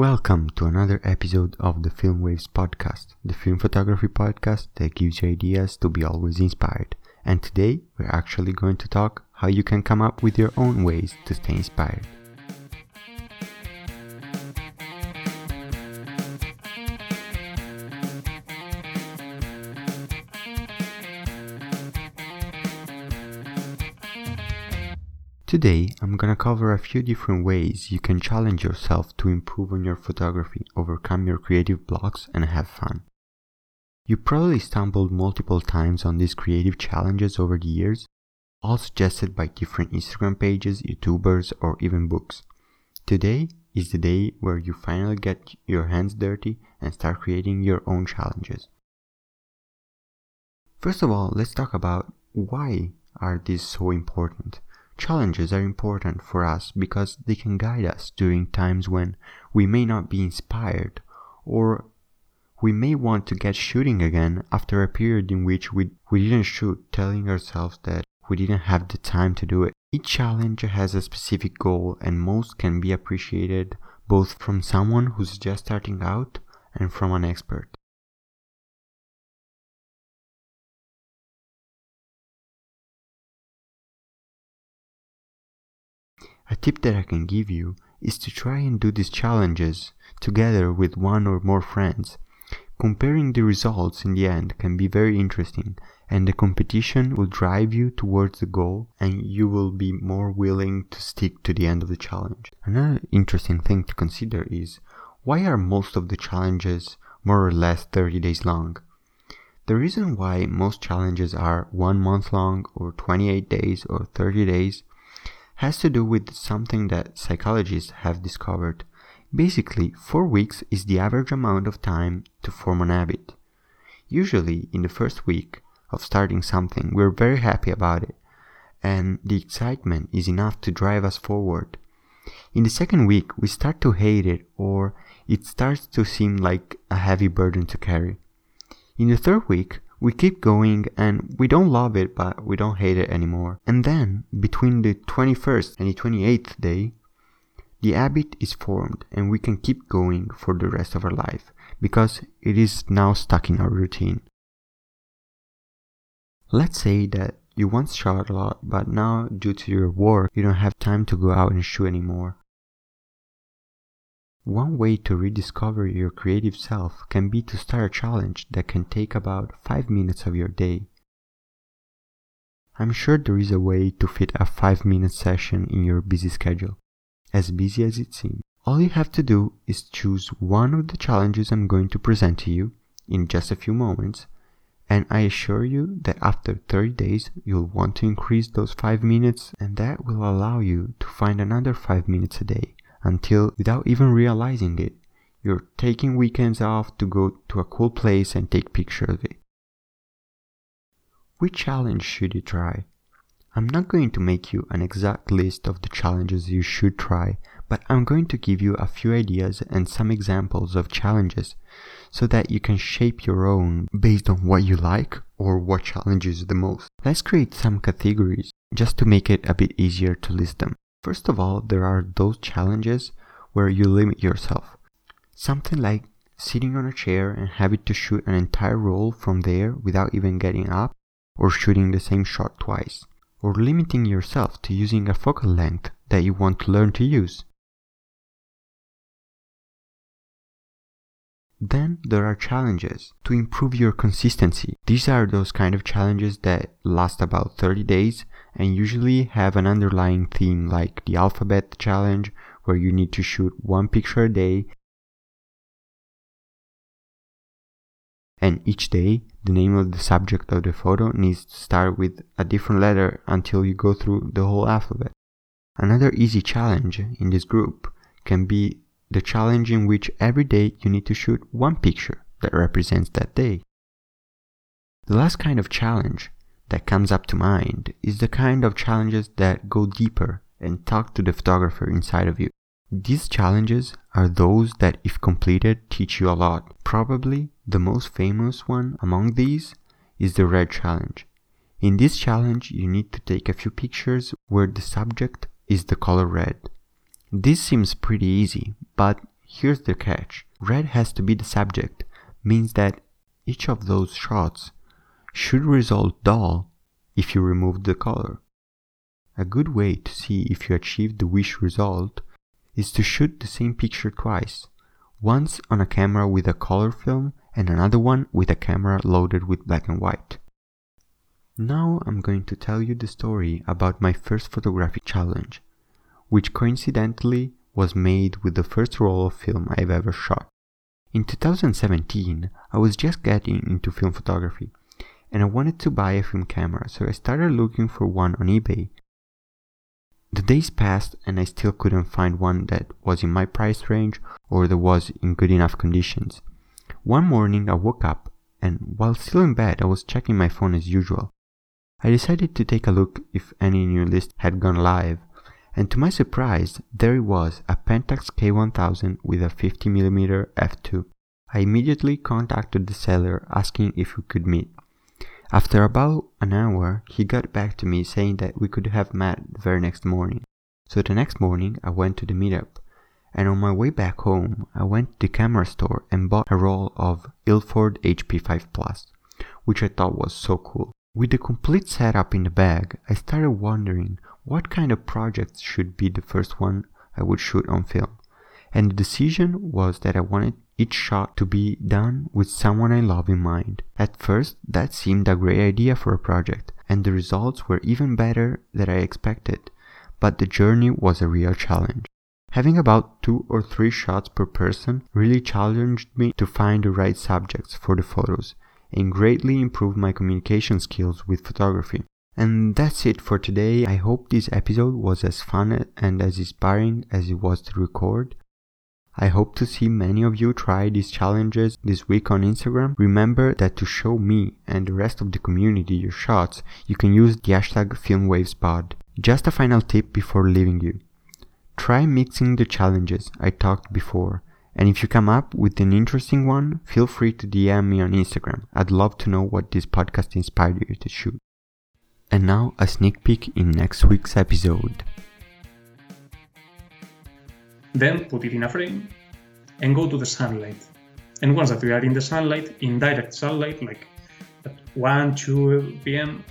Welcome to another episode of the Film Waves podcast, the film photography podcast that gives you ideas to be always inspired. And today we're actually going to talk how you can come up with your own ways to stay inspired. Today, I'm gonna cover a few different ways you can challenge yourself to improve on your photography, overcome your creative blocks, and have fun. You probably stumbled multiple times on these creative challenges over the years, all suggested by different Instagram pages, YouTubers, or even books. Today is the day where you finally get your hands dirty and start creating your own challenges. First of all, let's talk about why are these so important? Challenges are important for us because they can guide us during times when we may not be inspired or we may want to get shooting again after a period in which we, we didn't shoot, telling ourselves that we didn't have the time to do it. Each challenge has a specific goal, and most can be appreciated both from someone who's just starting out and from an expert. A tip that I can give you is to try and do these challenges together with one or more friends. Comparing the results in the end can be very interesting, and the competition will drive you towards the goal, and you will be more willing to stick to the end of the challenge. Another interesting thing to consider is why are most of the challenges more or less 30 days long? The reason why most challenges are one month long, or 28 days, or 30 days has to do with something that psychologists have discovered. Basically, 4 weeks is the average amount of time to form an habit. Usually, in the first week of starting something, we're very happy about it, and the excitement is enough to drive us forward. In the second week, we start to hate it, or it starts to seem like a heavy burden to carry. In the third week, we keep going and we don't love it, but we don't hate it anymore. And then, between the 21st and the 28th day, the habit is formed and we can keep going for the rest of our life because it is now stuck in our routine. Let's say that you once shot a lot, but now, due to your work, you don't have time to go out and shoot anymore. One way to rediscover your creative self can be to start a challenge that can take about 5 minutes of your day. I'm sure there is a way to fit a 5 minute session in your busy schedule, as busy as it seems. All you have to do is choose one of the challenges I'm going to present to you in just a few moments, and I assure you that after 30 days you'll want to increase those 5 minutes, and that will allow you to find another 5 minutes a day until without even realizing it, you're taking weekends off to go to a cool place and take pictures of it. Which challenge should you try? I'm not going to make you an exact list of the challenges you should try, but I'm going to give you a few ideas and some examples of challenges so that you can shape your own based on what you like or what challenges the most. Let's create some categories just to make it a bit easier to list them. First of all, there are those challenges where you limit yourself. Something like sitting on a chair and having to shoot an entire roll from there without even getting up, or shooting the same shot twice, or limiting yourself to using a focal length that you want to learn to use. Then there are challenges to improve your consistency. These are those kind of challenges that last about 30 days and usually have an underlying theme like the alphabet challenge where you need to shoot one picture a day and each day the name of the subject of the photo needs to start with a different letter until you go through the whole alphabet. Another easy challenge in this group can be the challenge in which every day you need to shoot one picture that represents that day. The last kind of challenge that comes up to mind is the kind of challenges that go deeper and talk to the photographer inside of you. These challenges are those that, if completed, teach you a lot. Probably the most famous one among these is the red challenge. In this challenge, you need to take a few pictures where the subject is the color red. This seems pretty easy, but here's the catch. Red has to be the subject, means that each of those shots should result dull if you remove the color. A good way to see if you achieved the wish result is to shoot the same picture twice, once on a camera with a color film and another one with a camera loaded with black and white. Now I'm going to tell you the story about my first photographic challenge, which coincidentally was made with the first roll of film I've ever shot. In 2017, I was just getting into film photography and I wanted to buy a film camera, so I started looking for one on eBay. The days passed and I still couldn't find one that was in my price range or that was in good enough conditions. One morning I woke up and while still in bed I was checking my phone as usual. I decided to take a look if any new list had gone live and to my surprise there it was a Pentax K1000 with a 50mm f2. I immediately contacted the seller asking if we could meet. After about an hour, he got back to me saying that we could have met the very next morning. So the next morning, I went to the meetup, and on my way back home, I went to the camera store and bought a roll of Ilford HP5 Plus, which I thought was so cool. With the complete setup in the bag, I started wondering what kind of project should be the first one I would shoot on film. And the decision was that I wanted each shot to be done with someone I love in mind. At first, that seemed a great idea for a project, and the results were even better than I expected, but the journey was a real challenge. Having about two or three shots per person really challenged me to find the right subjects for the photos and greatly improved my communication skills with photography. And that's it for today. I hope this episode was as fun and as inspiring as it was to record. I hope to see many of you try these challenges this week on Instagram. Remember that to show me and the rest of the community your shots, you can use the hashtag FilmWavesPod. Just a final tip before leaving you. Try mixing the challenges I talked before, and if you come up with an interesting one, feel free to DM me on Instagram. I'd love to know what this podcast inspired you to shoot. And now a sneak peek in next week's episode. Then put it in a frame and go to the sunlight. And once that we are in the sunlight, in direct sunlight, like at 1, 2 p.m.,